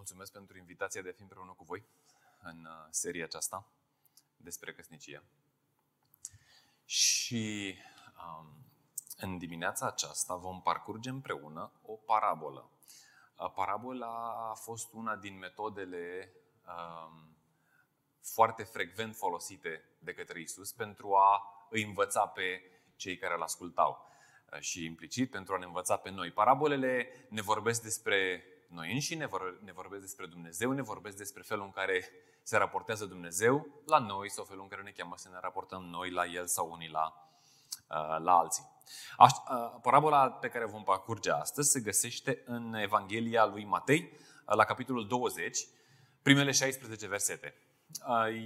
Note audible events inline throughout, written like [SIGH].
mulțumesc pentru invitația de a fi împreună cu voi în uh, seria aceasta despre căsnicie. Și um, în dimineața aceasta vom parcurge împreună o parabolă. Uh, parabola a fost una din metodele um, foarte frecvent folosite de către Isus pentru a îi învăța pe cei care îl ascultau uh, și implicit pentru a ne învăța pe noi. Parabolele ne vorbesc despre noi înșine, ne vorbesc despre Dumnezeu, ne vorbesc despre felul în care se raportează Dumnezeu la noi sau felul în care ne cheamă să ne raportăm noi la El sau unii la, uh, la alții. Uh, parabola pe care vom parcurge astăzi se găsește în Evanghelia lui Matei, uh, la capitolul 20, primele 16 versete.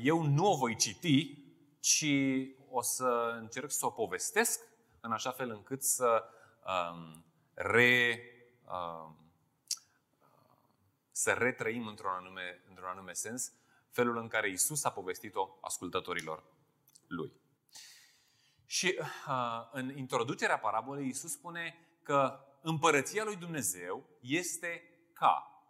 Eu nu o voi citi, ci o să încerc să o povestesc în așa fel încât să um, re, um, să retrăim într-un anume, într-un anume sens felul în care Isus a povestit-o ascultătorilor lui. Și uh, în introducerea parabolei, Isus spune că împărăția lui Dumnezeu este ca.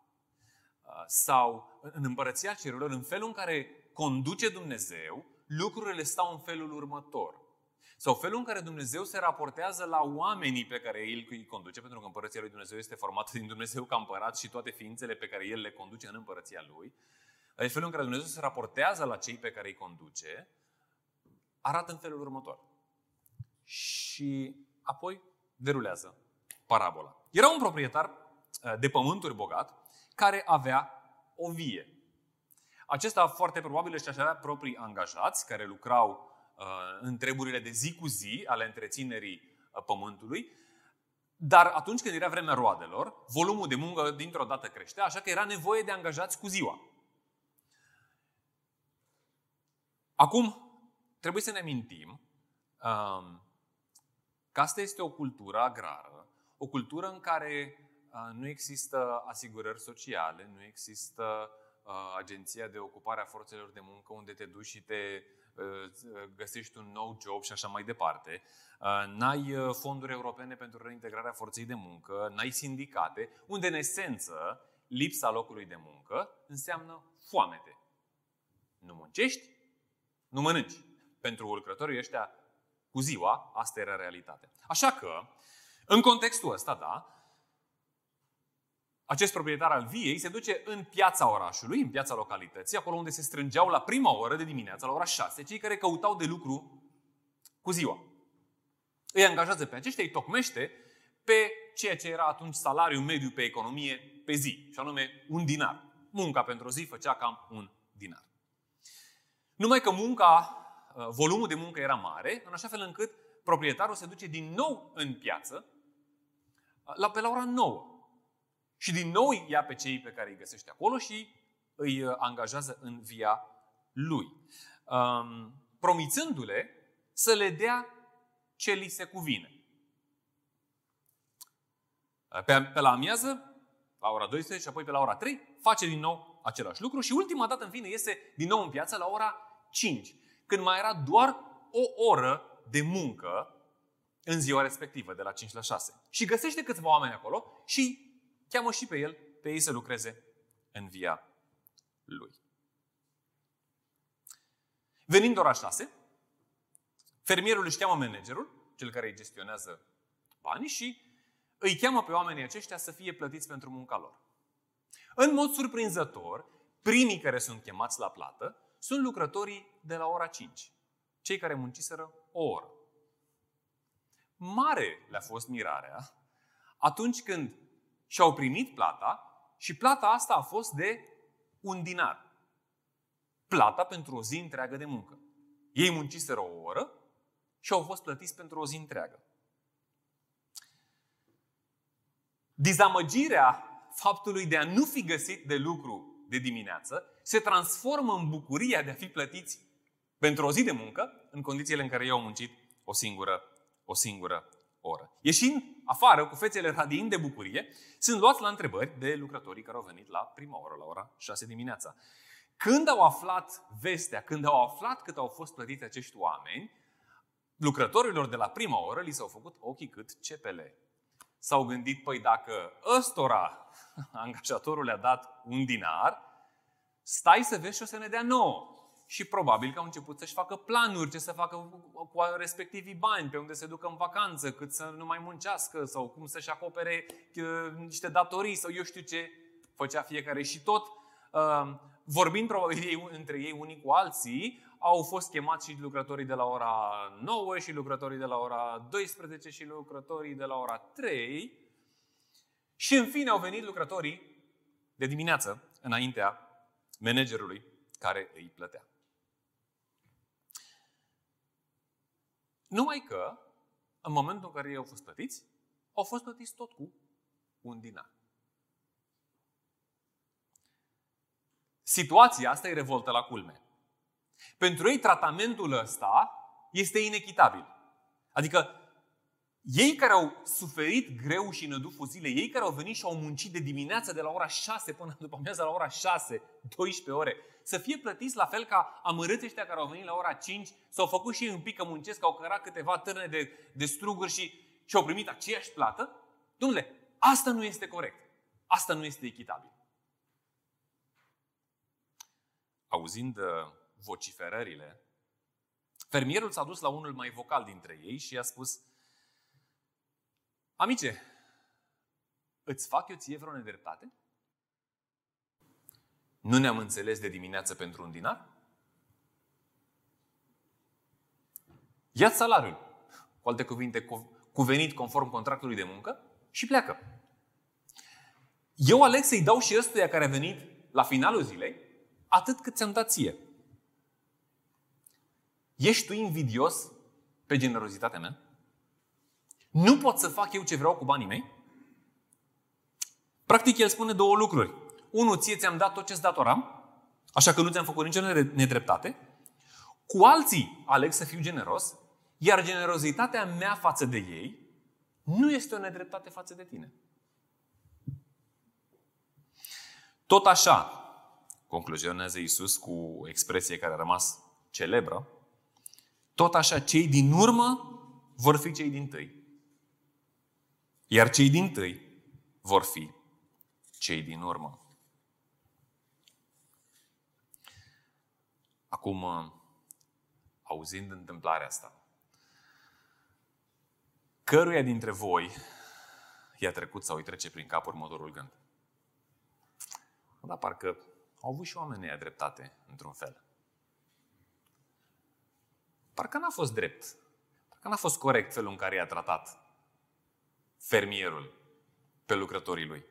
Uh, sau în împărăția cerurilor, în felul în care conduce Dumnezeu, lucrurile stau în felul următor. Sau felul în care Dumnezeu se raportează la oamenii pe care El îi conduce, pentru că împărăția lui Dumnezeu este formată din Dumnezeu ca împărat și toate ființele pe care El le conduce în împărăția Lui. Deci felul în care Dumnezeu se raportează la cei pe care îi conduce, arată în felul următor. Și apoi derulează parabola. Era un proprietar uh, de pământuri bogat care avea o vie. Acesta foarte probabil își avea proprii angajați care lucrau Uh, în treburile de zi cu zi ale întreținerii uh, pământului, dar atunci când era vremea roadelor, volumul de muncă dintr-o dată creștea, așa că era nevoie de angajați cu ziua. Acum, trebuie să ne mintim um, că asta este o cultură agrară, o cultură în care uh, nu există asigurări sociale, nu există agenția de ocupare a forțelor de muncă unde te duci și te găsești un nou job și așa mai departe. Uh, n-ai uh, fonduri europene pentru reintegrarea forței de muncă, n-ai sindicate, unde în esență lipsa locului de muncă înseamnă foamete. Nu muncești, nu mănânci. Pentru lucrătorii ăștia cu ziua, asta era realitatea. Așa că, în contextul ăsta, da, acest proprietar al viei se duce în piața orașului, în piața localității, acolo unde se strângeau la prima oră de dimineață, la ora 6, cei care căutau de lucru cu ziua. Îi angajează pe aceștia, îi tocmește pe ceea ce era atunci salariul mediu pe economie pe zi, și anume un dinar. Munca pentru o zi făcea cam un dinar. Numai că munca, uh, volumul de muncă era mare, în așa fel încât proprietarul se duce din nou în piață uh, la, pe la ora 9 și din nou ia pe cei pe care îi găsește acolo și îi uh, angajează în via lui. Um, promițându-le să le dea ce li se cuvine. Pe, pe la amiază, la ora 12 și apoi pe la ora 3, face din nou același lucru și ultima dată, în fine, iese din nou în piață la ora 5, când mai era doar o oră de muncă în ziua respectivă, de la 5 la 6. Și găsește câțiva oameni acolo și cheamă și pe el, pe ei să lucreze în via lui. Venind ora 6, fermierul își cheamă managerul, cel care îi gestionează banii și îi cheamă pe oamenii aceștia să fie plătiți pentru munca lor. În mod surprinzător, primii care sunt chemați la plată sunt lucrătorii de la ora 5, cei care munciseră o oră. Mare le-a fost mirarea atunci când și au primit plata și plata asta a fost de un dinar. Plata pentru o zi întreagă de muncă. Ei munciseră o oră și au fost plătiți pentru o zi întreagă. Dizamăgirea faptului de a nu fi găsit de lucru de dimineață se transformă în bucuria de a fi plătiți pentru o zi de muncă în condițiile în care ei au muncit o singură, o singură oră. Ieșind afară cu fețele radiind de bucurie, sunt luați la întrebări de lucrătorii care au venit la prima oră, la ora 6 dimineața. Când au aflat vestea, când au aflat cât au fost plătiți acești oameni, lucrătorilor de la prima oră li s-au făcut ochii cât cepele. s-au gândit, păi dacă ăstora [LAUGHS] angajatorul le-a dat un dinar, stai să vezi și o să ne dea nouă. Și probabil că au început să-și facă planuri, ce să facă cu respectivii bani, pe unde se ducă în vacanță, cât să nu mai muncească sau cum să-și acopere uh, niște datorii sau eu știu ce făcea fiecare. Și tot uh, vorbind probabil ei, între ei unii cu alții, au fost chemați și lucrătorii de la ora 9 și lucrătorii de la ora 12 și lucrătorii de la ora 3. Și în fine au venit lucrătorii de dimineață înaintea managerului care îi plătea. Numai că, în momentul în care ei au fost plătiți, au fost plătiți tot cu un dinar. Situația asta e revoltă la culme. Pentru ei, tratamentul ăsta este inechitabil. Adică, ei care au suferit greu și năduful zilei, ei care au venit și au muncit de dimineață de la ora 6 până [LAUGHS] după amiază la ora 6, 12 ore, să fie plătiți la fel ca amărâți ăștia care au venit la ora 5, s-au făcut și ei un pic că muncesc, au cărat câteva târne de, de struguri și, și au primit aceeași plată? Domnule, asta nu este corect. Asta nu este echitabil. Auzind uh, vociferările, fermierul s-a dus la unul mai vocal dintre ei și i-a spus Amice, îți fac eu ție vreo nedreptate? Nu ne-am înțeles de dimineață pentru un dinar? ia salariul, cu alte cuvinte, cuvenit conform contractului de muncă și pleacă. Eu aleg să-i dau și ăstuia care a venit la finalul zilei atât cât ți-am dat ție. Ești tu invidios pe generozitatea mea? Nu pot să fac eu ce vreau cu banii mei? Practic, el spune două lucruri. Unu, ție ți-am dat tot ce-ți datoram, așa că nu ți-am făcut nicio nedreptate. Cu alții aleg să fiu generos, iar generozitatea mea față de ei nu este o nedreptate față de tine. Tot așa, concluzionează Isus cu o expresie care a rămas celebră, tot așa cei din urmă vor fi cei din tâi. Iar cei din tâi vor fi cei din urmă. Acum, uh, auzind întâmplarea asta, căruia dintre voi i-a trecut sau îi trece prin cap următorul gând? Dar parcă au avut și oamenii aia dreptate, într-un fel. Parcă n-a fost drept. Parcă n-a fost corect felul în care i-a tratat fermierul pe lucrătorii lui.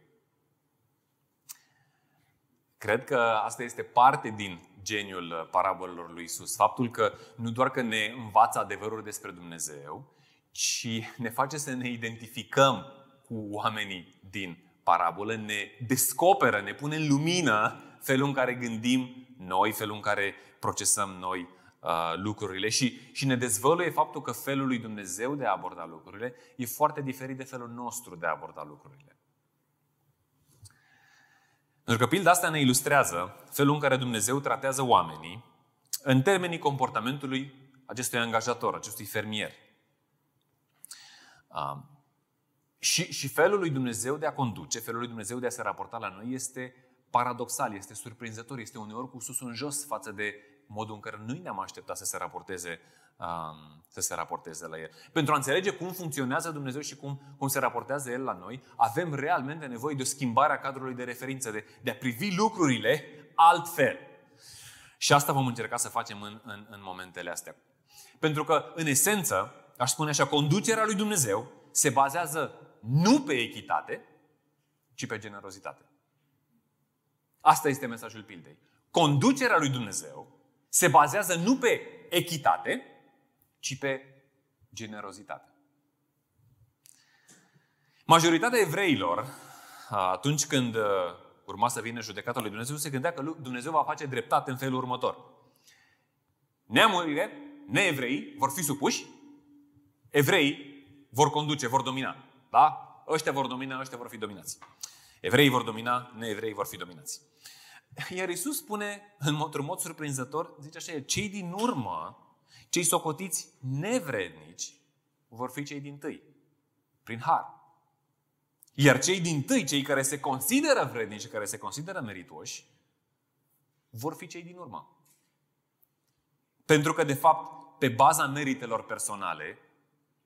Cred că asta este parte din geniul parabolelor lui Isus. Faptul că nu doar că ne învață adevărul despre Dumnezeu, ci ne face să ne identificăm cu oamenii din parabolă, ne descoperă, ne pune în lumină felul în care gândim noi, felul în care procesăm noi uh, lucrurile și, și ne dezvăluie faptul că felul lui Dumnezeu de a aborda lucrurile e foarte diferit de felul nostru de a aborda lucrurile. Pentru că pilda asta ne ilustrează felul în care Dumnezeu tratează oamenii în termenii comportamentului acestui angajator, acestui fermier. Uh, și, și felul lui Dumnezeu de a conduce, felul lui Dumnezeu de a se raporta la noi este paradoxal, este surprinzător, este uneori cu sus în jos față de modul în care noi ne-am așteptat să se raporteze, um, să se raporteze la El. Pentru a înțelege cum funcționează Dumnezeu și cum, cum se raportează El la noi, avem realmente nevoie de o schimbare a cadrului de referință, de, de a privi lucrurile altfel. Și asta vom încerca să facem în, în, în momentele astea. Pentru că, în esență, aș spune așa, conducerea lui Dumnezeu se bazează nu pe echitate, ci pe generozitate. Asta este mesajul pildei. Conducerea lui Dumnezeu se bazează nu pe echitate, ci pe generozitate. Majoritatea evreilor, atunci când uh, urma să vină judecata lui Dumnezeu, se gândea că Dumnezeu va face dreptate în felul următor. Neamurile, neevrei, vor fi supuși, evrei vor conduce, vor domina. Da? Ăștia vor domina, ăștia vor fi dominați. Evreii vor domina, neevrei vor fi dominați. [LAUGHS] Iar Isus spune, în mod, în mod surprinzător, zice așa, cei din urmă, cei socotiți nevrednici, vor fi cei din tâi, prin har. Iar cei din tâi, cei care se consideră vrednici, care se consideră meritoși, vor fi cei din urmă. Pentru că, de fapt, pe baza meritelor personale,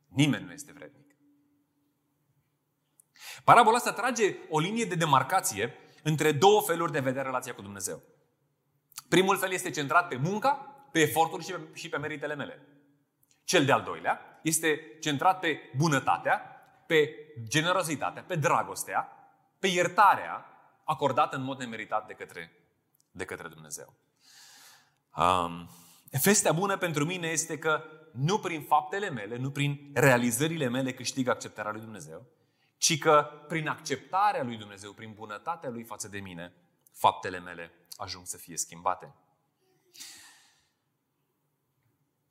nimeni nu este vrednic. Parabola asta trage o linie de demarcație între două feluri de vedere relația cu Dumnezeu. Primul fel este centrat pe munca, pe eforturi și pe, și pe meritele mele. Cel de-al doilea este centrat pe bunătatea, pe generozitatea, pe dragostea, pe iertarea acordată în mod nemeritat de către, de către Dumnezeu. Um, vestea bună pentru mine este că nu prin faptele mele, nu prin realizările mele câștig acceptarea lui Dumnezeu, ci că prin acceptarea lui Dumnezeu, prin bunătatea lui față de mine, faptele mele ajung să fie schimbate.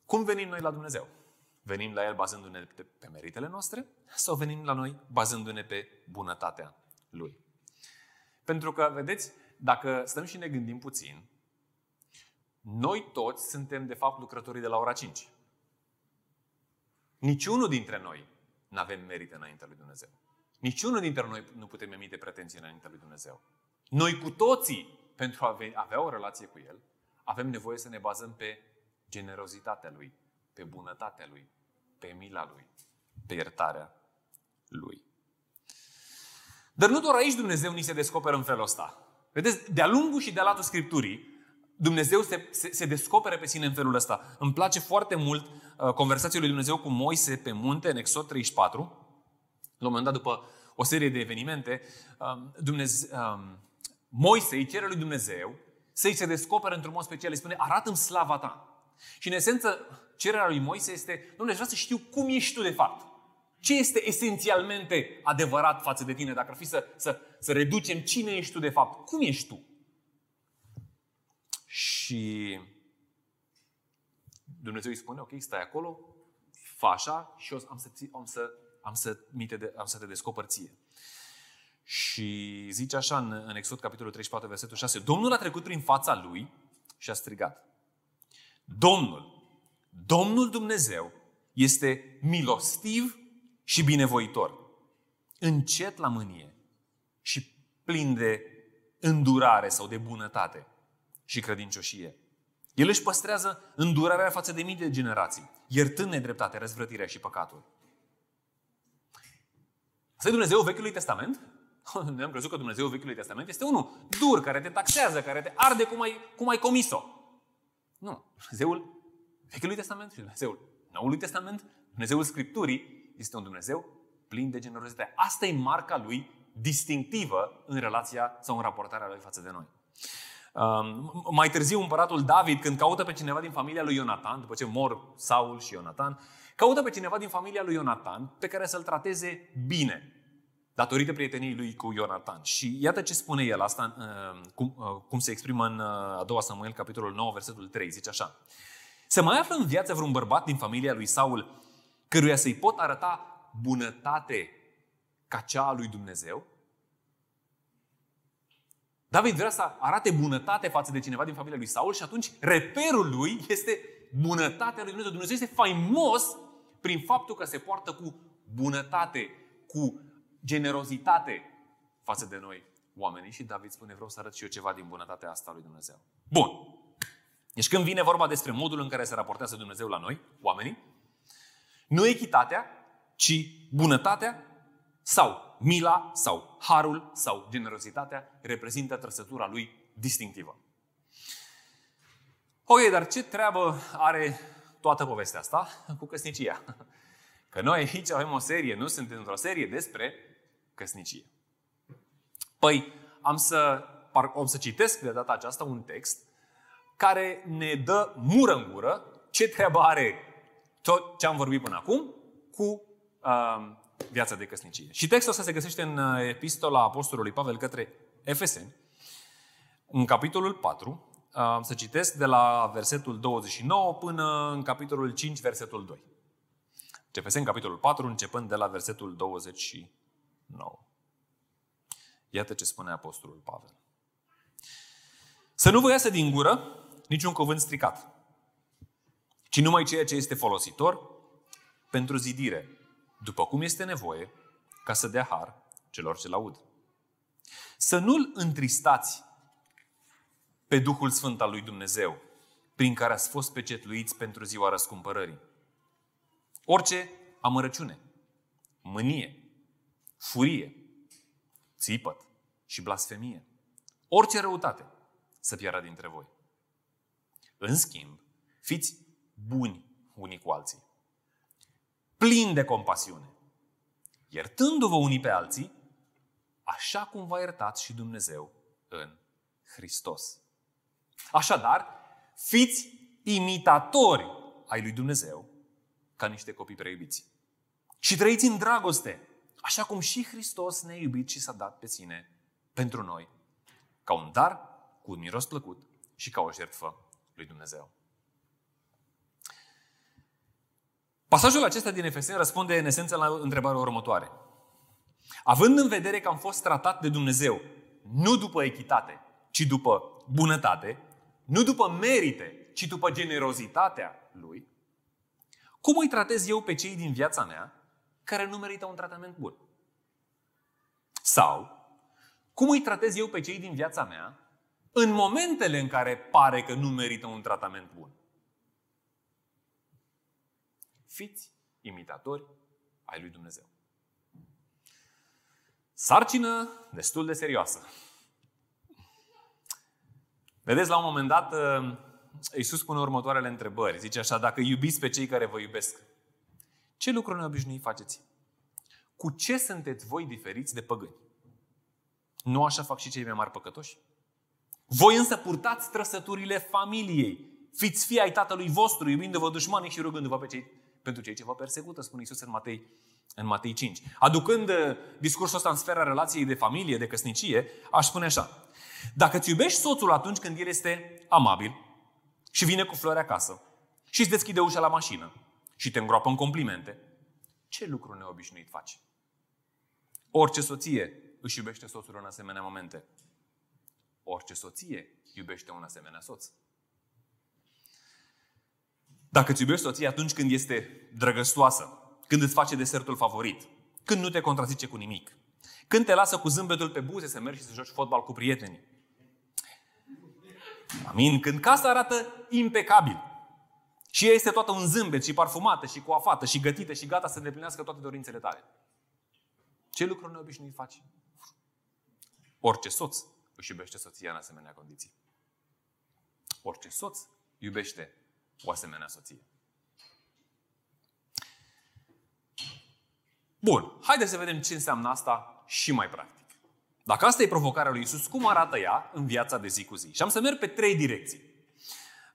Cum venim noi la Dumnezeu? Venim la El bazându-ne pe meritele noastre sau venim la noi bazându-ne pe bunătatea Lui? Pentru că, vedeți, dacă stăm și ne gândim puțin, noi toți suntem, de fapt, lucrătorii de la ora 5. Niciunul dintre noi nu avem merite înaintea lui Dumnezeu. Niciunul dintre noi nu putem emite pretenții înaintea lui Dumnezeu. Noi cu toții, pentru a avea o relație cu El, avem nevoie să ne bazăm pe generozitatea Lui, pe bunătatea Lui, pe mila Lui, pe iertarea Lui. Dar nu doar aici Dumnezeu ni se descoperă în felul ăsta. Vedeți, de-a lungul și de-a latul Scripturii, Dumnezeu se, se, se descopere pe sine în felul ăsta. Îmi place foarte mult uh, conversația lui Dumnezeu cu Moise pe munte, în Exod 34. La un moment dat, după o serie de evenimente, um, Dumnezeu, um, Moise îi cere lui Dumnezeu să-i se descopere într-un mod special. Îi spune, arată-mi slava ta. Și în esență, cererea lui Moise este, Domnule, vreau să știu cum ești tu de fapt. Ce este esențialmente adevărat față de tine? Dacă ar fi să, să, să reducem cine ești tu de fapt, cum ești tu? Și Dumnezeu îi spune, ok, stai acolo, fa așa și eu am să, am să, am să, te, am să te descoper ție. Și zice așa în, în Exod, capitolul 34, versetul 6, Domnul a trecut prin fața lui și a strigat. Domnul, Domnul Dumnezeu este milostiv și binevoitor, încet la mânie și plin de îndurare sau de bunătate și credincioșie. El își păstrează îndurarea față de mii de generații, iertând nedreptatea, răzvrătirea și păcatul. Asta e Dumnezeu Vechiului Testament? [LAUGHS] Noi am crezut că Dumnezeu Vechiului Testament este unul dur, care te taxează, care te arde cum ai, cum ai comis-o. Nu. Dumnezeul Vechiului Testament și Dumnezeul Noului Testament, Dumnezeul Scripturii, este un Dumnezeu plin de generozitate. Asta e marca lui distinctivă în relația sau în raportarea lui față de noi. Um, mai târziu, împăratul David, când caută pe cineva din familia lui Ionatan, după ce mor Saul și Ionatan, caută pe cineva din familia lui Ionatan pe care să-l trateze bine, datorită prieteniei lui cu Ionatan. Și iată ce spune el, asta uh, cum, uh, cum se exprimă în uh, a doua Samuel, capitolul 9, versetul 3, zice așa. Se mai află în viață vreun bărbat din familia lui Saul căruia să-i pot arăta bunătate ca cea a lui Dumnezeu? David vrea să arate bunătate față de cineva din familia lui Saul și atunci reperul lui este bunătatea lui Dumnezeu. Dumnezeu este faimos prin faptul că se poartă cu bunătate, cu generozitate față de noi oamenii și David spune vreau să arăt și eu ceva din bunătatea asta lui Dumnezeu. Bun. Deci când vine vorba despre modul în care se raportează Dumnezeu la noi, oamenii, nu echitatea, ci bunătatea sau mila sau harul sau generozitatea reprezintă trăsătura lui distinctivă. Ok, dar ce treabă are toată povestea asta cu căsnicia? [LAUGHS] Că noi aici avem o serie, nu suntem într-o serie despre căsnicie. Păi, am să, am să citesc de data aceasta un text care ne dă mură în gură ce treabă are tot ce am vorbit până acum cu uh, viața de căsnicie. Și textul ăsta se găsește în uh, epistola Apostolului Pavel către Efeseni, în capitolul 4, uh, să citesc de la versetul 29 până în capitolul 5, versetul 2. Efeseni, capitolul 4, începând de la versetul 29. Iată ce spune Apostolul Pavel. Să nu vă iasă din gură niciun cuvânt stricat, ci numai ceea ce este folositor pentru zidire, după cum este nevoie, ca să dea har celor ce laud. Să nu-L întristați pe Duhul Sfânt al lui Dumnezeu, prin care ați fost pecetluiți pentru ziua răscumpărării. Orice amărăciune, mânie, furie, țipăt și blasfemie, orice răutate să piară dintre voi. În schimb, fiți buni unii cu alții, plini de compasiune, iertându-vă unii pe alții, așa cum v-a iertat și Dumnezeu în Hristos. Așadar, fiți imitatori ai lui Dumnezeu ca niște copii preiubiți. Și trăiți în dragoste, așa cum și Hristos ne-a iubit și s-a dat pe sine pentru noi, ca un dar cu un miros plăcut și ca o jertfă lui Dumnezeu. Pasajul acesta din Efeseni răspunde în esență la întrebarea următoare. Având în vedere că am fost tratat de Dumnezeu, nu după echitate, ci după bunătate, nu după merite, ci după generozitatea Lui, cum îi tratez eu pe cei din viața mea care nu merită un tratament bun? Sau, cum îi tratez eu pe cei din viața mea în momentele în care pare că nu merită un tratament bun? Fiți imitatori ai lui Dumnezeu. Sarcină destul de serioasă. Vedeți, la un moment dat, uh, Iisus spune următoarele întrebări. Zice așa, dacă iubiți pe cei care vă iubesc, ce lucruri neobișnuit faceți? Cu ce sunteți voi diferiți de păgâni? Nu așa fac și cei mai mari păcătoși? Voi însă purtați trăsăturile familiei. Fiți fii ai tatălui vostru, iubindu-vă dușmanii și rugându-vă pe cei, pentru cei ce vă persecută, spune Iisus în Matei, în Matei 5. Aducând uh, discursul ăsta în sfera relației de familie, de căsnicie, aș spune așa. Dacă îți iubești soțul atunci când el este amabil și vine cu flori acasă și îți deschide ușa la mașină și te îngroapă în complimente, ce lucru neobișnuit faci? Orice soție își iubește soțul în asemenea momente. Orice soție iubește un asemenea soț. Dacă îți iubești soția atunci când este drăgăstoasă, când îți face desertul favorit, când nu te contrazice cu nimic, când te lasă cu zâmbetul pe buze să mergi și să joci fotbal cu prietenii. Amin. Când casa arată impecabil și ea este toată un zâmbet și parfumată și coafată și gătită și gata să îndeplinească toate dorințele tale. Ce lucruri neobișnuit faci? Orice soț își iubește soția în asemenea condiții. Orice soț iubește o asemenea soție. Bun, haideți să vedem ce înseamnă asta și mai practic. Dacă asta e provocarea lui Isus, cum arată ea în viața de zi cu zi? Și am să merg pe trei direcții.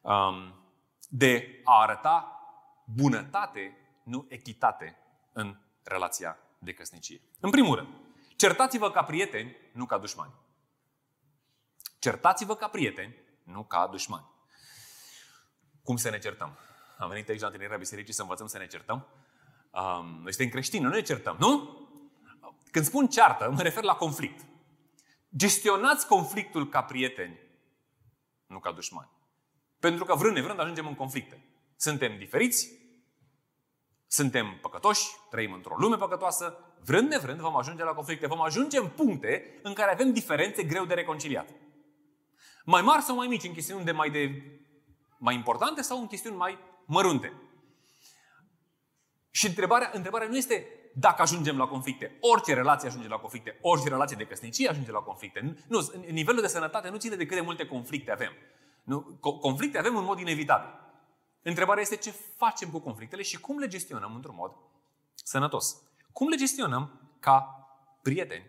Um, de a arăta bunătate, nu echitate în relația de căsnicie. În primul rând, certați-vă ca prieteni, nu ca dușmani. Certați-vă ca prieteni, nu ca dușmani. Cum să ne certăm? Am venit aici la întâlnirea bisericii să învățăm să ne certăm. Um, noi suntem creștini, nu ne certăm, nu? Când spun ceartă, mă refer la conflict. Gestionați conflictul ca prieteni, nu ca dușmani. Pentru că vrând nevrând ajungem în conflicte. Suntem diferiți, suntem păcătoși, trăim într-o lume păcătoasă, vrând nevrând vom ajunge la conflicte. Vom ajunge în puncte în care avem diferențe greu de reconciliat. Mai mari sau mai mici, în chestiuni de mai, de, mai importante sau în chestiuni mai mărunte. Și întrebarea, întrebarea nu este dacă ajungem la conflicte. Orice relație ajunge la conflicte. Orice relație de căsnicie ajunge la conflicte. Nu, nivelul de sănătate nu ține de cât de multe conflicte avem. Nu? Conflicte avem în mod inevitabil. Întrebarea este ce facem cu conflictele și cum le gestionăm într-un mod sănătos. Cum le gestionăm ca prieteni,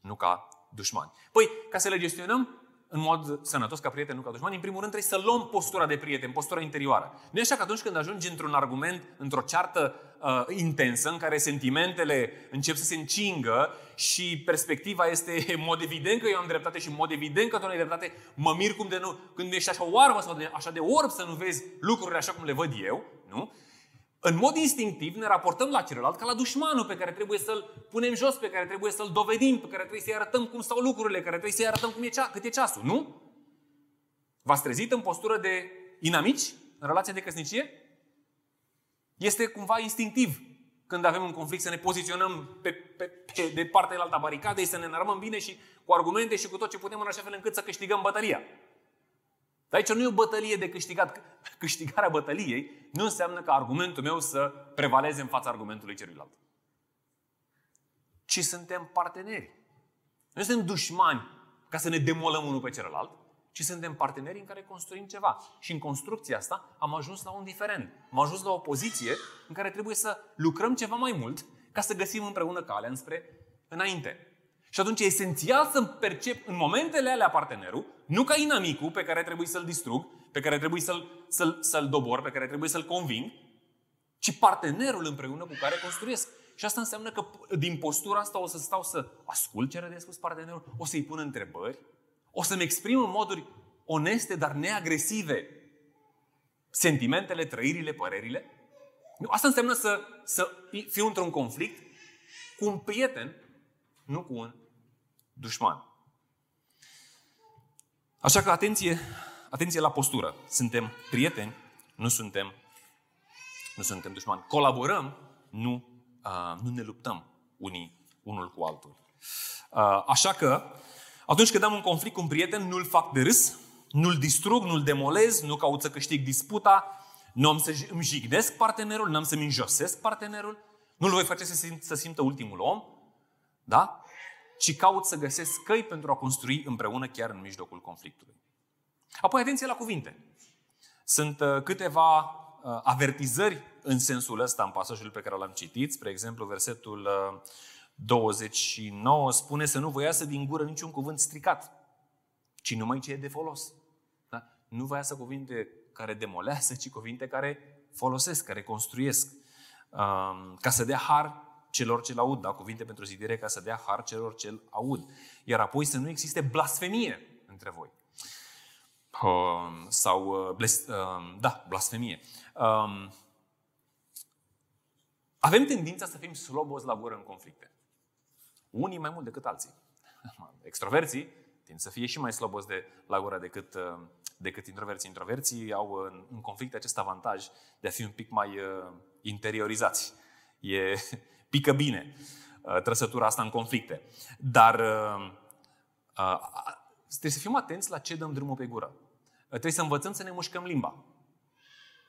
nu ca dușmani. Păi, ca să le gestionăm, în mod sănătos ca prieten, nu ca dușman, în primul rând trebuie să luăm postura de prieten, postura interioară. Nu e așa că atunci când ajungi într-un argument, într-o ceartă uh, intensă, în care sentimentele încep să se încingă și perspectiva este în [LAUGHS] mod evident că eu am dreptate și în mod evident că tu nu ai dreptate, mă mir cum de nu, când ești așa oarbă sau de, așa de orb să nu vezi lucrurile așa cum le văd eu, nu? În mod instinctiv ne raportăm la celălalt ca la dușmanul pe care trebuie să-l punem jos, pe care trebuie să-l dovedim, pe care trebuie să-i arătăm cum stau lucrurile, care trebuie să-i arătăm cum e cea, cât e ceasul, nu? V-ați trezit în postură de inamici în relația de căsnicie? Este cumva instinctiv. când avem un conflict să ne poziționăm pe, pe, pe, de partea alta baricadei, să ne înarmăm bine și cu argumente și cu tot ce putem în așa fel încât să câștigăm bătălia. Dar aici nu e o bătălie de câștigat. [LAUGHS] Câștigarea bătăliei nu înseamnă că argumentul meu să prevaleze în fața argumentului celuilalt. Ci suntem parteneri. Nu suntem dușmani ca să ne demolăm unul pe celălalt, ci suntem parteneri în care construim ceva. Și în construcția asta am ajuns la un diferent. Am ajuns la o poziție în care trebuie să lucrăm ceva mai mult ca să găsim împreună calea înspre înainte. Și atunci e esențial să percep în momentele alea partenerul, nu ca inamicul pe care trebuie să-l distrug, pe care trebuie să-l, să-l, să-l dobor, pe care trebuie să-l conving, ci partenerul împreună cu care construiesc. Și asta înseamnă că din postura asta o să stau să ascult ce are de spus partenerul, o să-i pun întrebări, o să-mi exprim în moduri oneste, dar neagresive sentimentele, trăirile, părerile. Asta înseamnă să, să fiu într-un conflict cu un prieten, nu cu un dușman. Așa că atenție, atenție la postură. Suntem prieteni, nu suntem, nu suntem dușmani. Colaborăm, nu, uh, nu ne luptăm unii unul cu altul. Uh, așa că, atunci când am un conflict cu un prieten, nu-l fac de râs, nu-l distrug, nu-l demolez, nu caut să câștig disputa, nu am să îmi jignesc partenerul, nu am să-mi înjosesc partenerul, nu-l voi face să, simt, să simtă ultimul om, da? Ci caut să găsesc căi pentru a construi împreună chiar în mijlocul conflictului. Apoi, atenție la cuvinte. Sunt uh, câteva uh, avertizări în sensul ăsta în pasajul pe care l-am citit. Spre exemplu, versetul uh, 29 spune să nu vă iasă din gură niciun cuvânt stricat, ci numai ce e de folos. Da? Nu vă iasă cuvinte care demolează, [LAUGHS] ci cuvinte care folosesc, care construiesc. Um, ca să dea har celor ce aud, da? cuvinte pentru zidire ca să dea har celor ce aud. Iar apoi să nu existe blasfemie între voi. Um, sau, uh, bles, um, da, blasfemie. Um, avem tendința să fim slobozi la gură în conflicte. Unii mai mult decât alții. [LAUGHS] Extroverții tind să fie și mai slobozi de la gură decât, uh, decât introverții. Introverții au în, în conflict acest avantaj de a fi un pic mai uh, interiorizați. E, pică bine uh, trăsătura asta în conflicte. Dar uh, uh, trebuie să fim atenți la ce dăm drumul pe gură. Uh, trebuie să învățăm să ne mușcăm limba.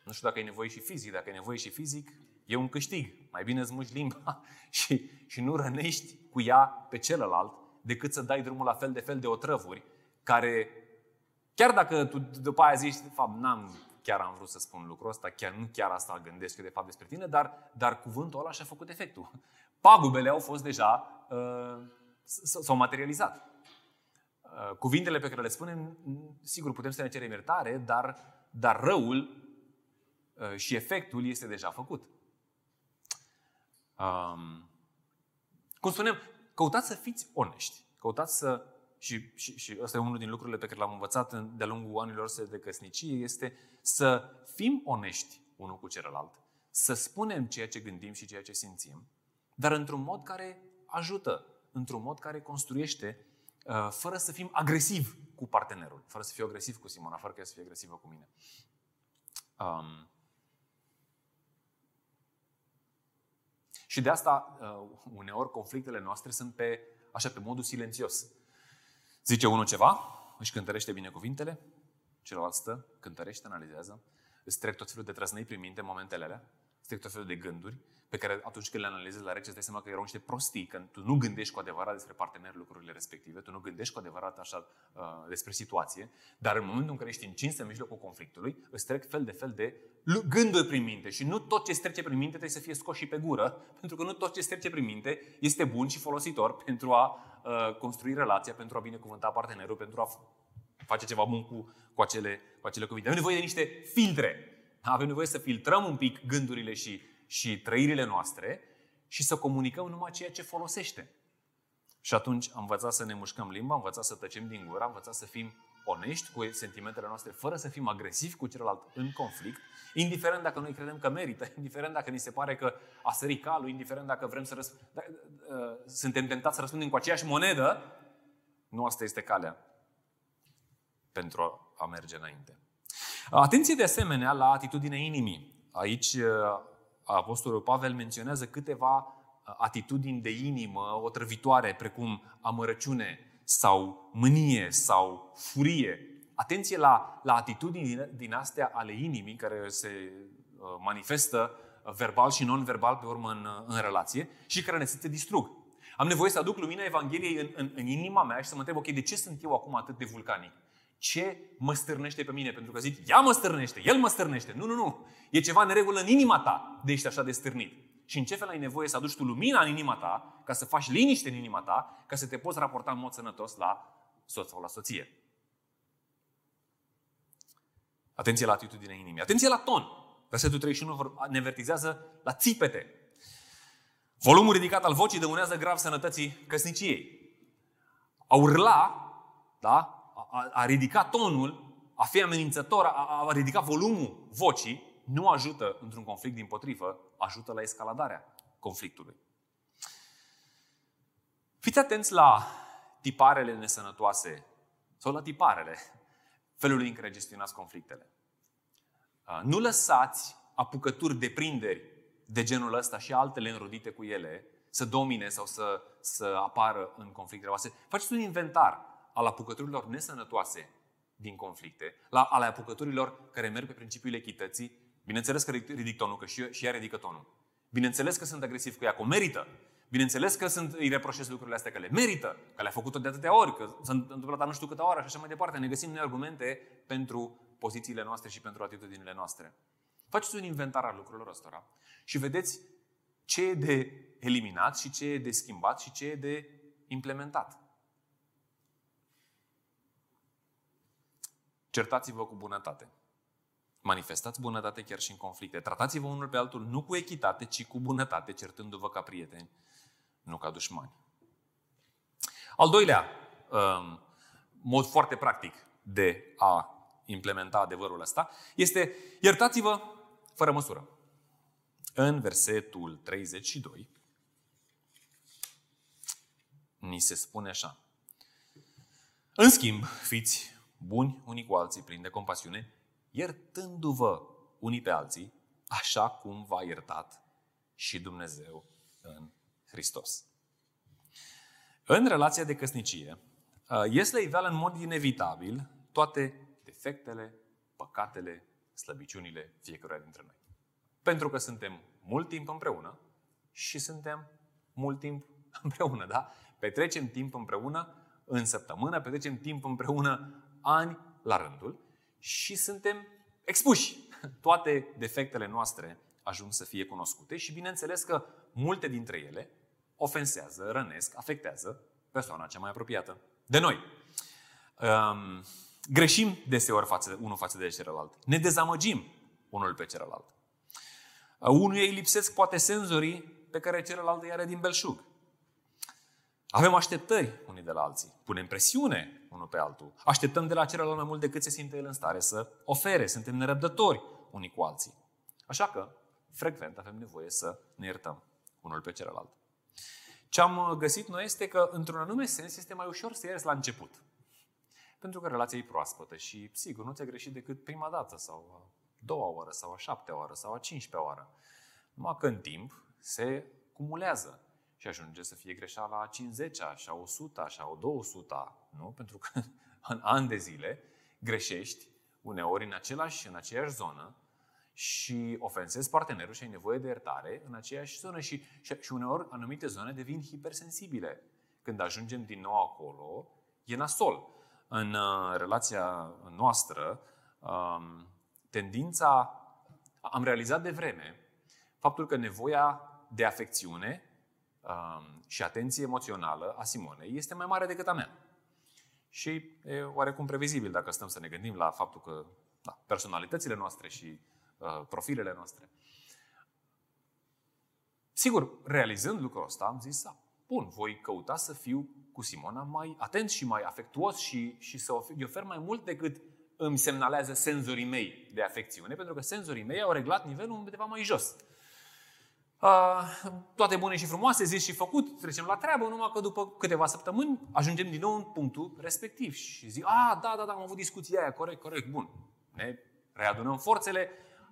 Nu știu dacă e nevoie și fizic. Dacă e nevoie și fizic, e un câștig. Mai bine îți muși limba [LAUGHS] și, și nu rănești cu ea pe celălalt decât să dai drumul la fel de fel de otrăvuri care, chiar dacă tu după aia zici, de fapt, n-am chiar am vrut să spun lucrul ăsta, chiar nu chiar asta gândesc eu de fapt despre tine, dar, dar cuvântul ăla și-a făcut efectul. [LAUGHS] Pagubele au fost deja, uh, s-au materializat. Uh, cuvintele pe care le spunem, sigur, putem să ne cerem iertare, dar, dar răul uh, și efectul este deja făcut. Um, cum spunem, căutați să fiți onești. Căutați să și, și, și ăsta e unul din lucrurile pe care l-am învățat de-a lungul anilor de căsnicie, este să fim onești unul cu celălalt, să spunem ceea ce gândim și ceea ce simțim, dar într-un mod care ajută, într-un mod care construiește, uh, fără să fim agresiv cu partenerul, fără să fiu agresiv cu Simona, fără să fie agresivă cu mine. Um, și de asta, uh, uneori, conflictele noastre sunt pe, așa, pe modul silențios. Zice unul ceva, își cântărește bine cuvintele, celălalt stă, cântărește, analizează, îți trec tot felul de trăsnei prin minte în momentele alea, îți trec tot felul de gânduri, pe care atunci când le analizezi la rece, îți dai seama că erau niște prostii, că tu nu gândești cu adevărat despre partener lucrurile respective, tu nu gândești cu adevărat așa uh, despre situație, dar în momentul în care ești încins în mijlocul conflictului, îți trec fel de fel de gânduri prin minte și nu tot ce trece prin minte trebuie să fie scos și pe gură, pentru că nu tot ce trece prin minte este bun și folositor pentru a uh, construi relația, pentru a binecuvânta partenerul, pentru a face ceva bun cu, cu, acele, cu acele cuvinte. Avem nevoie de niște filtre. Avem nevoie să filtrăm un pic gândurile și și trăirile noastre și să comunicăm numai ceea ce folosește. Și atunci am învățat să ne mușcăm limba, am învățat să tăcem din gură, am învățat să fim onești cu sentimentele noastre, fără să fim agresivi cu celălalt în conflict, indiferent dacă noi credem că merită, [LAUGHS] indiferent dacă ni se pare că a sărit calul, indiferent dacă vrem să răsp- da, uh, suntem tentați să răspundem cu aceeași monedă, nu asta este calea pentru a merge înainte. Atenție de asemenea la atitudinea inimii. Aici uh, Apostolul Pavel menționează câteva uh, atitudini de inimă otrăvitoare, precum amărăciune sau mânie sau furie. Atenție la, la atitudini din, din astea ale inimii care se uh, manifestă verbal și non-verbal pe urmă în, în relație și care ne se distrug. Am nevoie să aduc lumina Evangheliei în, în, în inima mea și să mă întreb, ok, de ce sunt eu acum atât de vulcanic? Ce mă stârnește pe mine? Pentru că zic, ea mă stârnește, el mă stârnește. Nu, nu, nu. E ceva neregulă în inima ta de ești așa de stârnit. Și în ce fel ai nevoie să aduci tu lumina în inima ta, ca să faci liniște în inima ta, ca să te poți raporta în mod sănătos la soț sau la soție. Atenție la atitudinea inimii. Atenție la ton. Versetul 31 ne vertizează la țipete. Volumul ridicat al vocii dăunează grav sănătății căsniciei. A urla, da? a, a ridica tonul, a fi amenințător, a, a ridica volumul vocii, nu ajută într-un conflict din potrivă, ajută la escaladarea conflictului. Fiți atenți la tiparele nesănătoase sau la tiparele felului în care gestionați conflictele. Nu lăsați apucături de prinderi de genul ăsta și altele înrodite cu ele să domine sau să, să apară în conflictele voastre. Faceți un inventar al apucăturilor nesănătoase din conflicte, la, ale apucăturilor care merg pe principiul echității. Bineînțeles că ridic tonul, că și, și ea ridică tonul. Bineînțeles că sunt agresiv cu ea, că o merită. Bineînțeles că sunt, îi reproșez lucrurile astea, că le merită, că le-a făcut-o de atâtea ori, că s-a întâmplat nu știu câte ori și așa mai departe. Ne găsim noi argumente pentru pozițiile noastre și pentru atitudinile noastre. Faceți un inventar al lucrurilor ăstora și vedeți ce e de eliminat și ce e de schimbat și ce e de implementat. Certați-vă cu bunătate. Manifestați bunătate chiar și în conflicte. Tratați-vă unul pe altul nu cu echitate, ci cu bunătate, certându-vă ca prieteni, nu ca dușmani. Al doilea um, mod foarte practic de a implementa adevărul ăsta este iertați-vă fără măsură. În versetul 32 ni se spune așa. În schimb, fiți buni unii cu alții, plini de compasiune, iertându-vă unii pe alții, așa cum v-a iertat și Dumnezeu în Hristos. În relația de căsnicie, este la iveală în mod inevitabil toate defectele, păcatele, slăbiciunile fiecăruia dintre noi. Pentru că suntem mult timp împreună și suntem mult timp [LAUGHS] împreună, da? Petrecem timp împreună în săptămână, petrecem timp împreună ani la rândul și suntem expuși. [LAUGHS] Toate defectele noastre ajung să fie cunoscute și bineînțeles că multe dintre ele ofensează, rănesc, afectează persoana cea mai apropiată de noi. Um, greșim deseori față, unul față de celălalt. Ne dezamăgim unul pe celălalt. Unul ei lipsesc poate senzorii pe care celălalt îi are din belșug. Avem așteptări unii de la alții. Punem presiune unul pe altul. Așteptăm de la celălalt mai mult decât se simte el în stare să ofere. Suntem nerăbdători unii cu alții. Așa că, frecvent, avem nevoie să ne iertăm unul pe celălalt. Ce am găsit noi este că, într-un anume sens, este mai ușor să ierți la început. Pentru că relația e proaspătă și, sigur, nu ți-a greșit decât prima dată sau a doua oară sau a șaptea oară sau a cincipea oară. Numai că în timp se cumulează și ajunge să fie greșeala a 50 și a 100 și a 200 nu? Pentru că [LAUGHS] în ani de zile greșești uneori în același, în aceeași zonă și ofensezi partenerul și ai nevoie de iertare în aceeași zonă și, și, și uneori anumite zone devin hipersensibile. Când ajungem din nou acolo, e nasol. În uh, relația noastră, um, tendința, am realizat de vreme faptul că nevoia de afecțiune um, și atenție emoțională a Simonei este mai mare decât a mea. Și e oarecum previzibil dacă stăm să ne gândim la faptul că da, personalitățile noastre și uh, profilele noastre. Sigur, realizând lucrul ăsta, am zis, da, bun, voi căuta să fiu cu Simona mai atent și mai afectuos și, și să ofer, ofer mai mult decât îmi semnalează senzorii mei de afecțiune, pentru că senzorii mei au reglat nivelul undeva mai jos. Uh, toate bune și frumoase, zis și făcut, trecem la treabă, numai că după câteva săptămâni ajungem din nou în punctul respectiv și zic, a, da, da, da, am avut discuția aia, corect, corect, bun. Ne readunăm forțele,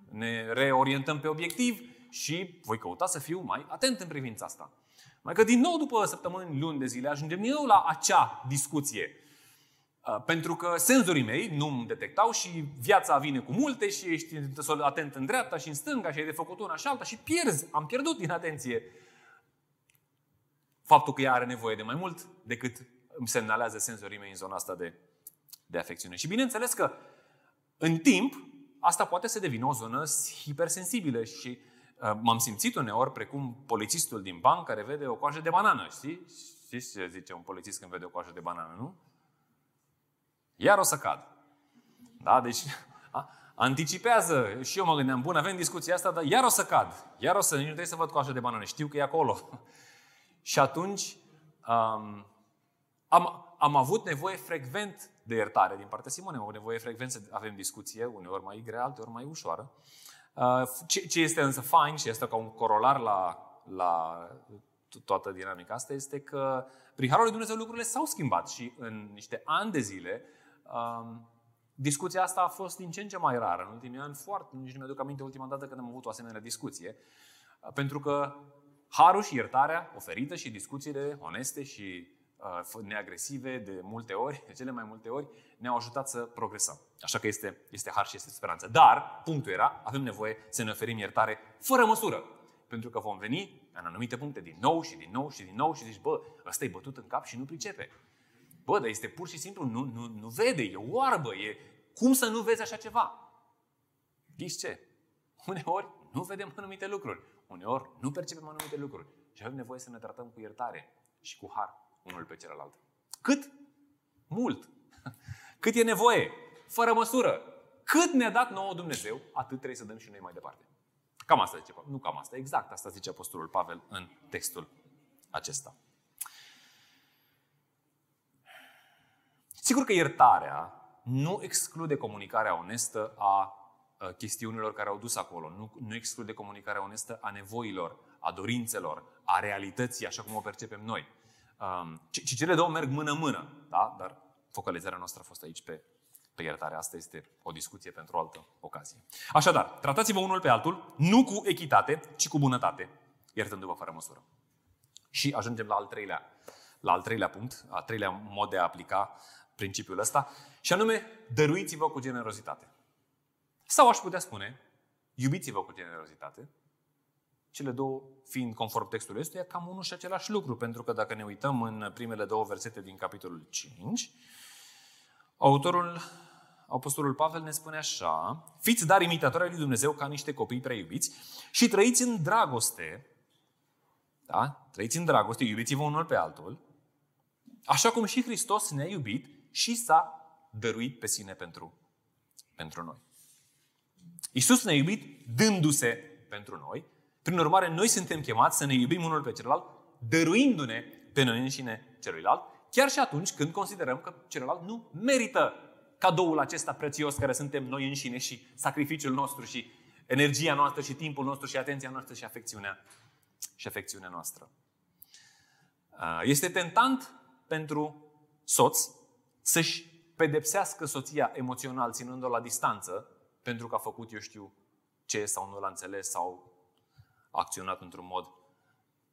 ne reorientăm pe obiectiv și voi căuta să fiu mai atent în privința asta. Mai că din nou după săptămâni, luni de zile, ajungem din nou la acea discuție. Uh, pentru că senzorii mei nu îmi detectau și viața vine cu multe și ești atent în dreapta și în stânga și ai de făcut una și alta și pierzi, am pierdut din atenție faptul că ea are nevoie de mai mult decât îmi semnalează senzorii mei în zona asta de, de afecțiune. Și bineînțeles că în timp asta poate să devină o zonă hipersensibilă și uh, m-am simțit uneori precum polițistul din bancă care vede o coajă de banană, știi? Știți ce zice un polițist când vede o coajă de banană, nu? Iar o să cad. Da? Deci a, anticipează. Și eu mă gândeam, bun, avem discuția asta, dar iar o să cad. Iar o să, nici nu trebuie să văd coajă de banană. Știu că e acolo. [LAUGHS] și atunci um, am, am avut nevoie frecvent de iertare din partea Simone. Am avut nevoie frecvent să avem discuție, uneori mai grea, alteori mai ușoară. Uh, ce, ce este însă fain și este ca un corolar la, la toată dinamica asta este că prin Harul lui Dumnezeu lucrurile s-au schimbat și în niște ani de zile um, discuția asta a fost din ce în ce mai rară. În ultimii ani foarte, nici nu mi-aduc aminte ultima dată când am avut o asemenea discuție. Uh, pentru că harul și iertarea oferită și discuțiile oneste și uh, neagresive de multe ori, de cele mai multe ori, ne-au ajutat să progresăm. Așa că este, este har și este speranță. Dar, punctul era, avem nevoie să ne oferim iertare fără măsură. Pentru că vom veni în anumite puncte din nou și din nou și din nou și zici, bă, ăsta e bătut în cap și nu pricepe. Bă, dar este pur și simplu, nu, nu, nu vede, e oarbă, e... Cum să nu vezi așa ceva? Știți ce? Uneori nu vedem anumite lucruri. Uneori nu percepem anumite lucruri. Și avem nevoie să ne tratăm cu iertare și cu har unul pe celălalt. Cât? Mult. [LAUGHS] Cât e nevoie? Fără măsură. Cât ne-a dat nouă Dumnezeu, atât trebuie să dăm și noi mai departe. Cam asta zice Nu cam asta, exact asta zice Apostolul Pavel în textul acesta. Sigur că iertarea nu exclude comunicarea onestă a chestiunilor care au dus acolo. Nu, nu exclude comunicarea onestă a nevoilor, a dorințelor, a realității, așa cum o percepem noi. ci cele două merg mână-mână, da? dar focalizarea noastră a fost aici pe, pe iertare. Asta este o discuție pentru o altă ocazie. Așadar, tratați-vă unul pe altul, nu cu echitate, ci cu bunătate, iertându-vă fără măsură. Și ajungem la al treilea, la al treilea punct, al treilea mod de a aplica principiul ăsta, și anume, dăruiți-vă cu generozitate. Sau aș putea spune, iubiți-vă cu generozitate, cele două fiind conform textului ăstuia cam unul și același lucru, pentru că dacă ne uităm în primele două versete din capitolul 5, autorul, Apostolul Pavel ne spune așa, fiți dar imitatori ai lui Dumnezeu ca niște copii prea iubiți și trăiți în dragoste, da? Trăiți în dragoste, iubiți-vă unul pe altul, așa cum și Hristos ne-a iubit și s-a dăruit pe sine pentru, pentru noi. Iisus ne-a iubit dându-se pentru noi. Prin urmare, noi suntem chemați să ne iubim unul pe celălalt, dăruindu-ne pe noi înșine celuilalt, chiar și atunci când considerăm că celălalt nu merită cadoul acesta prețios care suntem noi înșine și sacrificiul nostru și energia noastră și timpul nostru și atenția noastră și afecțiunea, și afecțiunea noastră. Este tentant pentru soț să-și pedepsească soția emoțional ținând-o la distanță pentru că a făcut eu știu ce sau nu l-a înțeles sau a acționat într-un mod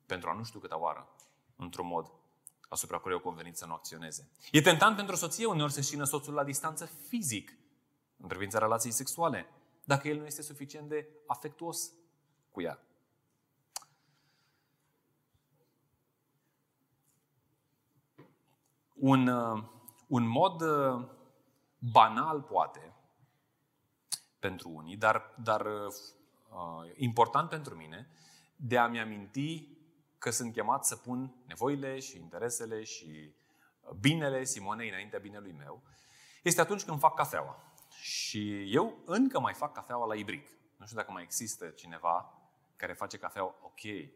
pentru a nu știu câta oară, într-un mod asupra căruia o convenit să nu acționeze. E tentant pentru soție uneori să țină soțul la distanță fizic în privința relației sexuale, dacă el nu este suficient de afectuos cu ea. Un, uh, un mod uh, banal, poate, pentru unii, dar, dar uh, important pentru mine, de a-mi aminti că sunt chemat să pun nevoile și interesele și binele Simonei înaintea binelui meu, este atunci când fac cafeaua. Și eu încă mai fac cafeaua la ibric. Nu știu dacă mai există cineva care face cafeaua ok.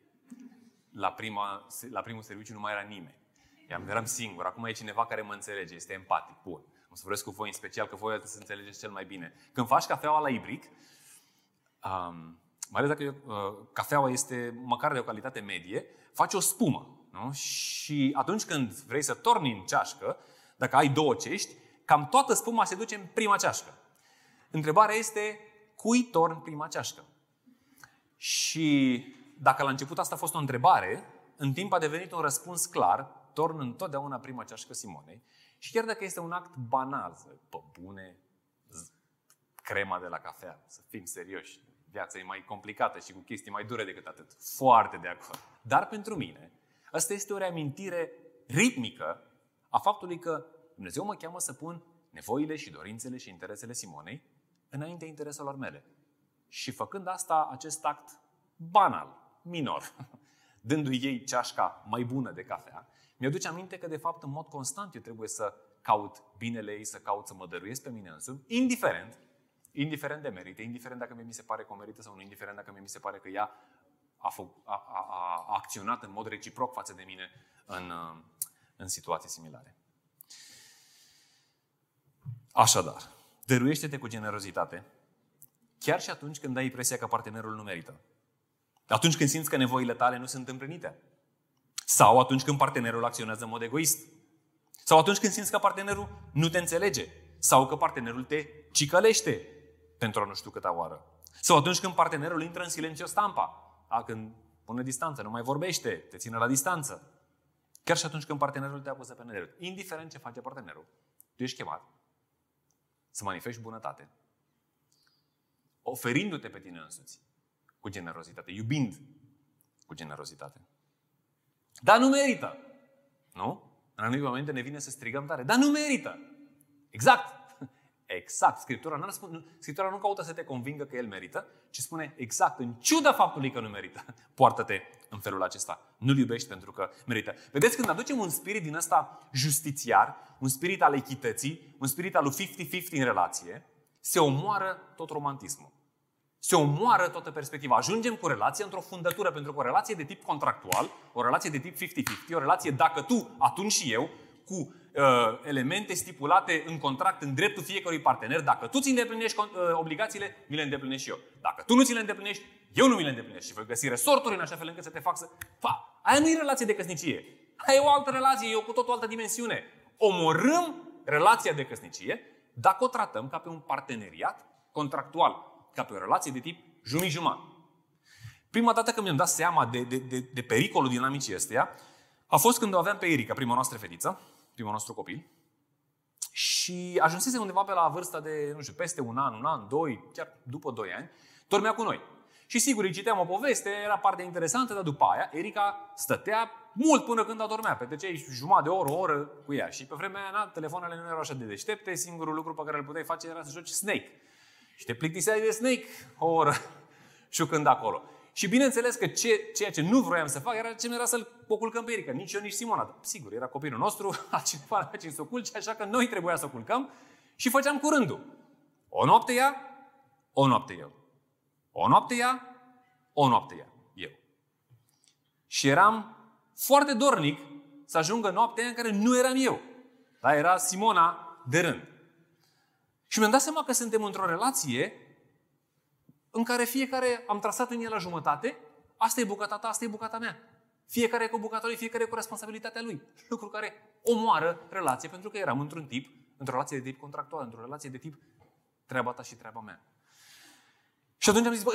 La, prima, la primul serviciu nu mai era nimeni. Eram singur. Acum e cineva care mă înțelege, este empatic. Bun. O să vorbesc cu voi în special, că voi trebuie să înțelegeți cel mai bine. Când faci cafeaua la ibric, um, mai ales dacă uh, cafeaua este măcar de o calitate medie, faci o spumă. Nu? Și atunci când vrei să torni în ceașcă, dacă ai două cești, cam toată spuma se duce în prima ceașcă. Întrebarea este, cui torn prima ceașcă? Și dacă la început asta a fost o întrebare, în timp a devenit un răspuns clar, torn întotdeauna prima ceașcă Simonei. Și chiar dacă este un act banal, să pe bune, crema de la cafea, să fim serioși, viața e mai complicată și cu chestii mai dure decât atât. Foarte de acord. Dar pentru mine, asta este o reamintire ritmică a faptului că Dumnezeu mă cheamă să pun nevoile și dorințele și interesele Simonei înaintea intereselor mele. Și făcând asta, acest act banal, minor, [LAUGHS] dându-i ei ceașca mai bună de cafea, mi-aduce aminte că, de fapt, în mod constant eu trebuie să caut binele ei, să caut să mă dăruiesc pe mine însumi, indiferent, indiferent de merite, indiferent dacă mi se pare că o merită sau nu, indiferent dacă mi se pare că ea a, fă, a, a, a acționat în mod reciproc față de mine în, în situații similare. Așadar, dăruiește-te cu generozitate, chiar și atunci când ai impresia că partenerul nu merită. Atunci când simți că nevoile tale nu sunt împlinite. Sau atunci când partenerul acționează în mod egoist. Sau atunci când simți că partenerul nu te înțelege. Sau că partenerul te cicălește pentru a nu știu câta oară. Sau atunci când partenerul intră în silențiu stampa. A, când pune distanță, nu mai vorbește, te ține la distanță. Chiar și atunci când partenerul te acuză pe nedrept. Indiferent ce face partenerul, tu ești chemat să manifesti bunătate, oferindu-te pe tine însuți cu generozitate, iubind cu generozitate. Dar nu merită. Nu? În anumite momente ne vine să strigăm tare. Dar nu merită. Exact. [LAUGHS] Exact. Scriptura nu, spune, Scriptura nu caută să te convingă că el merită, ci spune exact, în ciuda faptului că nu merită, [LAUGHS] poartă-te în felul acesta. Nu-l iubești pentru că merită. Vedeți, când aducem un spirit din ăsta justițiar, un spirit al echității, un spirit al lui 50-50 în relație, se omoară tot romantismul. Se omoară toată perspectiva. Ajungem cu relația într-o fundătură, pentru că o relație de tip contractual, o relație de tip 50-50, o relație dacă tu, atunci și eu, cu uh, elemente stipulate în contract, în dreptul fiecărui partener. Dacă tu ți îndeplinești uh, obligațiile, mi le îndeplinesc și eu. Dacă tu nu ți le îndeplinești, eu nu mi le îndeplinesc. Și voi găsi resorturi în așa fel încât să te fac să... Pa! Aia nu e relație de căsnicie. Aia e o altă relație, e o cu tot o altă dimensiune. Omorâm relația de căsnicie dacă o tratăm ca pe un parteneriat contractual, ca pe o relație de tip jumătate Prima dată când mi-am dat seama de, de, de, de pericolul dinamicii astea, a fost când o aveam pe Erica, prima noastră fetiță, primul nostru copil, și ajunsese undeva pe la vârsta de, nu știu, peste un an, un an, doi, chiar după doi ani, dormea cu noi. Și sigur, îi citeam o poveste, era parte interesantă, dar după aia, Erica stătea mult până când adormea. Petreceai jumătate de oră, o oră cu ea. Și pe vremea aia, na, telefoanele nu erau așa de deștepte, singurul lucru pe care îl puteai face era să joci Snake. Și te plictiseai de Snake o oră [LAUGHS] jucând acolo. Și bineînțeles că ce, ceea ce nu vroiam să fac era ce era să-l o culcăm pe Erica. Nici eu, nici Simona. Sigur, era copilul nostru, [LAUGHS] altcineva a să o culce, așa că noi trebuia să o culcăm și făceam cu rândul. O noapte ea, o noapte eu. O noapte ea, o noapte ea, eu. Și eram foarte dornic să ajungă noaptea în care nu eram eu. Da, era Simona de rând. Și mi-am dat seama că suntem într-o relație în care fiecare am trasat în el la jumătate, asta e bucata ta, asta e bucata mea. Fiecare cu bucata lui, fiecare cu responsabilitatea lui. Lucru care omoară relație, pentru că eram într-un tip, într-o relație de tip contractual, într-o relație de tip treaba ta și treaba mea. Și atunci am zis, bă,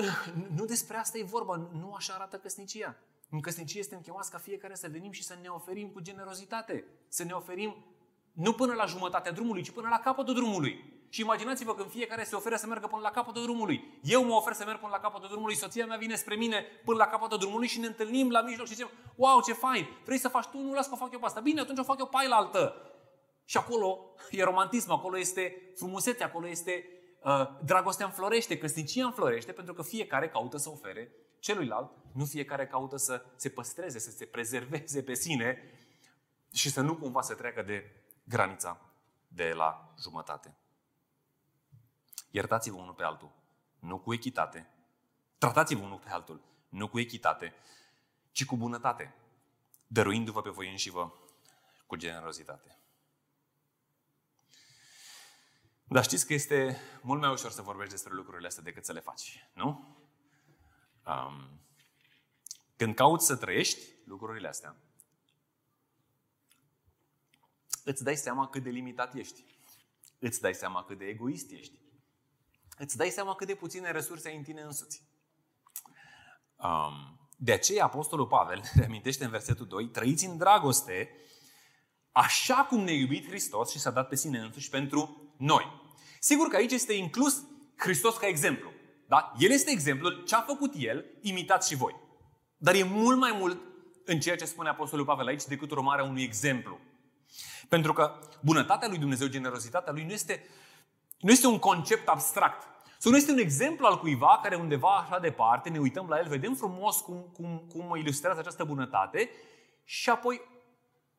nu despre asta e vorba, nu așa arată căsnicia. În căsnicie suntem chemați ca fiecare să venim și să ne oferim cu generozitate. Să ne oferim nu până la jumătatea drumului, ci până la capătul drumului. Și imaginați-vă când fiecare se oferă să meargă până la capătul drumului. Eu mă ofer să merg până la capătul drumului, soția mea vine spre mine până la capătul drumului și ne întâlnim la mijloc și zicem, wow, ce fain, vrei să faci tu? Nu, las că o fac eu pe asta. Bine, atunci o fac eu pe aia altă. Și acolo [LAUGHS] e romantism, acolo este frumusețe, acolo este uh, dragostea înflorește, căsnicia înflorește, pentru că fiecare caută să ofere celuilalt, nu fiecare caută să se păstreze, să se prezerveze pe sine și să nu cumva să treacă de granița de la jumătate. Iertați-vă unul pe altul, nu cu echitate. Tratați-vă unul pe altul, nu cu echitate, ci cu bunătate, dăruindu-vă pe voi înși vă cu generozitate. Dar știți că este mult mai ușor să vorbești despre lucrurile astea decât să le faci, nu? Um, când cauți să trăiești lucrurile astea, îți dai seama cât de limitat ești. Îți dai seama cât de egoist ești. Îți dai seama cât de puține resurse ai în tine însuți. Um, de aceea Apostolul Pavel [LAUGHS] reamintește în versetul 2, trăiți în dragoste, așa cum ne-a iubit Hristos și s-a dat pe sine însuși pentru noi. Sigur că aici este inclus Hristos ca exemplu. Da? El este exemplul, ce a făcut El, imitați și voi. Dar e mult mai mult în ceea ce spune Apostolul Pavel aici decât urmarea unui exemplu. Pentru că bunătatea lui Dumnezeu, generozitatea lui nu este, nu este un concept abstract. Sau nu este un exemplu al cuiva care undeva așa departe, ne uităm la el, vedem frumos cum, cum, cum ilustrează această bunătate și apoi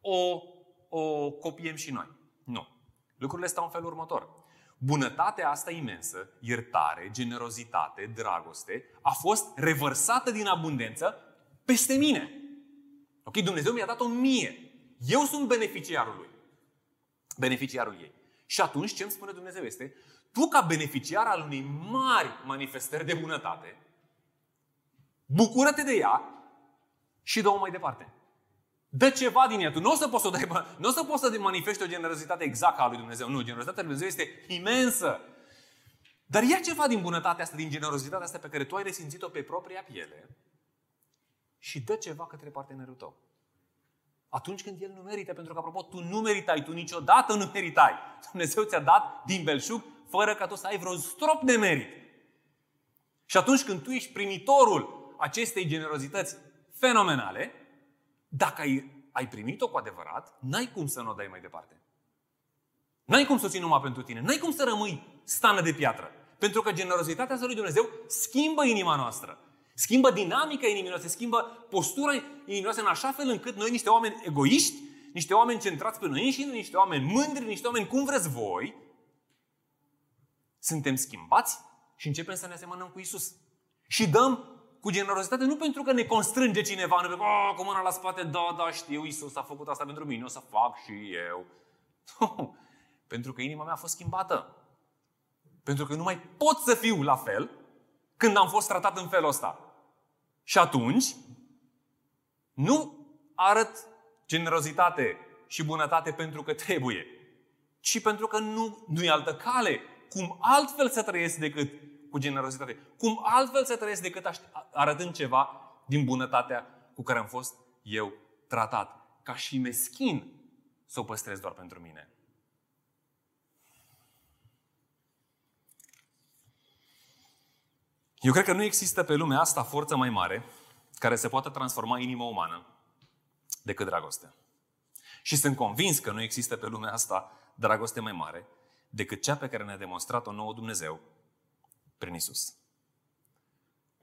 o, o copiem și noi. Nu. Lucrurile stau în felul următor. Bunătatea asta imensă, iertare, generozitate, dragoste, a fost revărsată din abundență peste mine. Ok? Dumnezeu mi-a dat-o mie. Eu sunt beneficiarul lui. Beneficiarul ei. Și atunci ce îmi spune Dumnezeu este, tu ca beneficiar al unei mari manifestări de bunătate, bucură-te de ea și dă-o mai departe. Dă ceva din ea. Tu nu o să poți să, dai, [LAUGHS] nu o să, poți să manifesti o generozitate exactă a lui Dumnezeu. Nu, generozitatea lui Dumnezeu este imensă. Dar ia ceva din bunătatea asta, din generozitatea asta pe care tu ai resimțit-o pe propria piele și dă ceva către partenerul tău. Atunci când el nu merită, pentru că, apropo, tu nu meritai, tu niciodată nu meritai. Dumnezeu ți-a dat din belșug fără ca tu să ai vreun strop de merit. Și atunci când tu ești primitorul acestei generozități fenomenale, dacă ai, ai primit-o cu adevărat, n-ai cum să nu o dai mai departe. N-ai cum să o ții numai pentru tine. N-ai cum să rămâi stană de piatră. Pentru că generozitatea lui Dumnezeu schimbă inima noastră. Schimbă dinamica inimii noastre, schimbă postura inimii noastre în așa fel încât noi, niște oameni egoiști, niște oameni centrați pe noi înșine, niște oameni mândri, niște oameni cum vreți voi, suntem schimbați și începem să ne asemănăm cu Isus. Și dăm cu generozitate nu pentru că ne constrânge cineva, nu pentru că oh, cu mâna la spate, da, da, știu, Isus a făcut asta pentru mine, o să fac și eu. pentru că inima mea a fost schimbată. Pentru că nu mai pot să fiu la fel când am fost tratat în felul ăsta. Și atunci, nu arăt generozitate și bunătate pentru că trebuie, ci pentru că nu, nu e altă cale cum altfel să trăiesc decât cu generozitate? Cum altfel să trăiesc decât arătând ceva din bunătatea cu care am fost eu tratat? Ca și meschin să o păstrez doar pentru mine. Eu cred că nu există pe lumea asta forță mai mare care se poată transforma inima umană decât dragostea. Și sunt convins că nu există pe lumea asta dragoste mai mare decât cea pe care ne-a demonstrat-o nouă Dumnezeu prin Isus.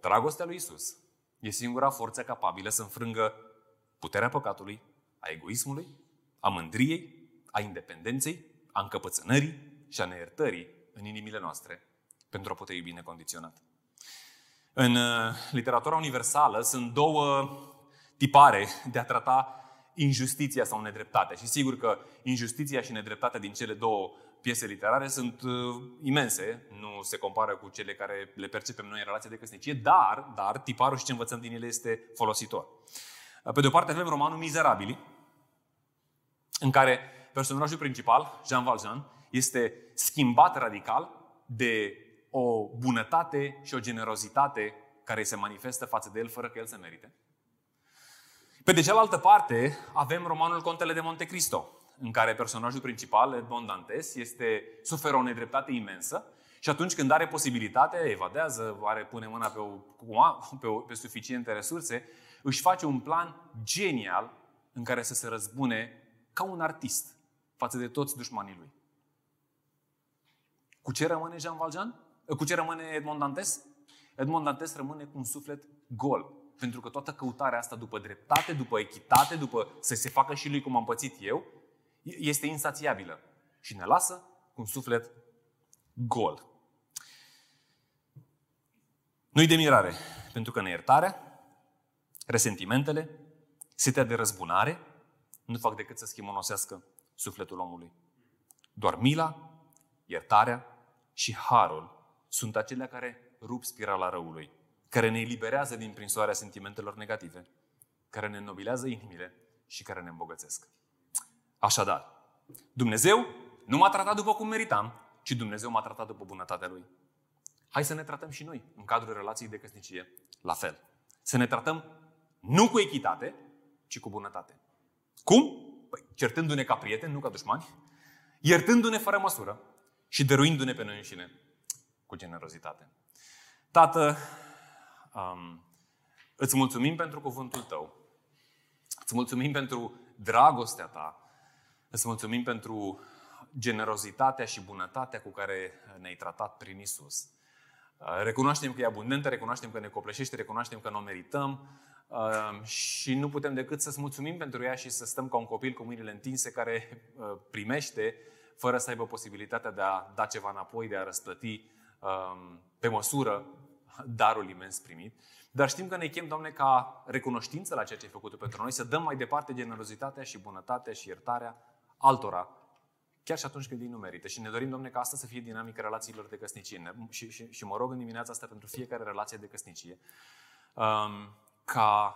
Dragostea lui Isus e singura forță capabilă să înfrângă puterea păcatului, a egoismului, a mândriei, a independenței, a încăpățânării și a neiertării în inimile noastre pentru a putea iubi necondiționat. În uh, literatura universală sunt două tipare de a trata injustiția sau nedreptatea. Și sigur că injustiția și nedreptatea din cele două piese literare sunt uh, imense, nu se compară cu cele care le percepem noi în relația de căsnicie, dar, dar tiparul și ce învățăm din ele este folositor. Uh, pe de o parte avem romanul Mizerabili, în care personajul principal, Jean Valjean, este schimbat radical de o bunătate și o generozitate care se manifestă față de el fără că el se merite. Pe de cealaltă parte, avem romanul Contele de Monte Cristo, în care personajul principal, Edmond Dantes, este, suferă o nedreptate imensă și atunci când are posibilitatea, evadează, are, pune mâna pe, o, pe, o, pe suficiente resurse, își face un plan genial în care să se răzbune ca un artist față de toți dușmanii lui. Cu ce rămâne Jean Valjean? Cu ce rămâne Edmond Dantes? Edmond Dantes rămâne cu un suflet gol. Pentru că toată căutarea asta după dreptate, după echitate, după să se facă și lui cum am pățit eu, este insațiabilă și ne lasă cu un suflet gol. Nu-i de mirare, pentru că neiertarea, resentimentele, setea de răzbunare nu fac decât să schimonosească sufletul omului. Doar mila, iertarea și harul sunt acelea care rup spirala răului, care ne eliberează din prinsoarea sentimentelor negative, care ne înnobilează inimile și care ne îmbogățesc. Așadar, Dumnezeu nu m-a tratat după cum meritam, ci Dumnezeu m-a tratat după bunătatea Lui. Hai să ne tratăm și noi, în cadrul relației de căsnicie, la fel. Să ne tratăm nu cu echitate, ci cu bunătate. Cum? Păi, certându-ne ca prieteni, nu ca dușmani, iertându-ne fără măsură și dăruindu-ne pe noi înșine cu generozitate. Tată, um, îți mulțumim pentru cuvântul tău. Îți mulțumim pentru dragostea ta. Îți mulțumim pentru generozitatea și bunătatea cu care ne-ai tratat prin Isus. Recunoaștem că e abundentă, recunoaștem că ne copleșește, recunoaștem că nu o merităm uh, și nu putem decât să-ți mulțumim pentru ea și să stăm ca un copil cu mâinile întinse care uh, primește fără să aibă posibilitatea de a da ceva înapoi, de a răsplăti um, pe măsură darul imens primit. Dar știm că ne chem, Doamne, ca recunoștință la ceea ce ai făcut pentru noi, să dăm mai departe generozitatea și bunătatea și iertarea altora, chiar și atunci când ei nu merită. Și ne dorim, Doamne, ca asta să fie dinamica relațiilor de căsnicie. Și, și, și mă rog în dimineața asta pentru fiecare relație de căsnicie, um, ca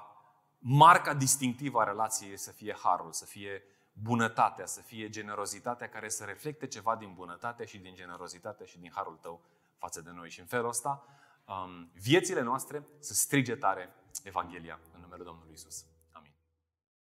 marca distinctivă a relației să fie harul, să fie bunătatea, să fie generozitatea care să reflecte ceva din bunătate și din generozitatea și din harul tău față de noi. Și în felul ăsta, um, viețile noastre să strige tare Evanghelia în numele Domnului Isus.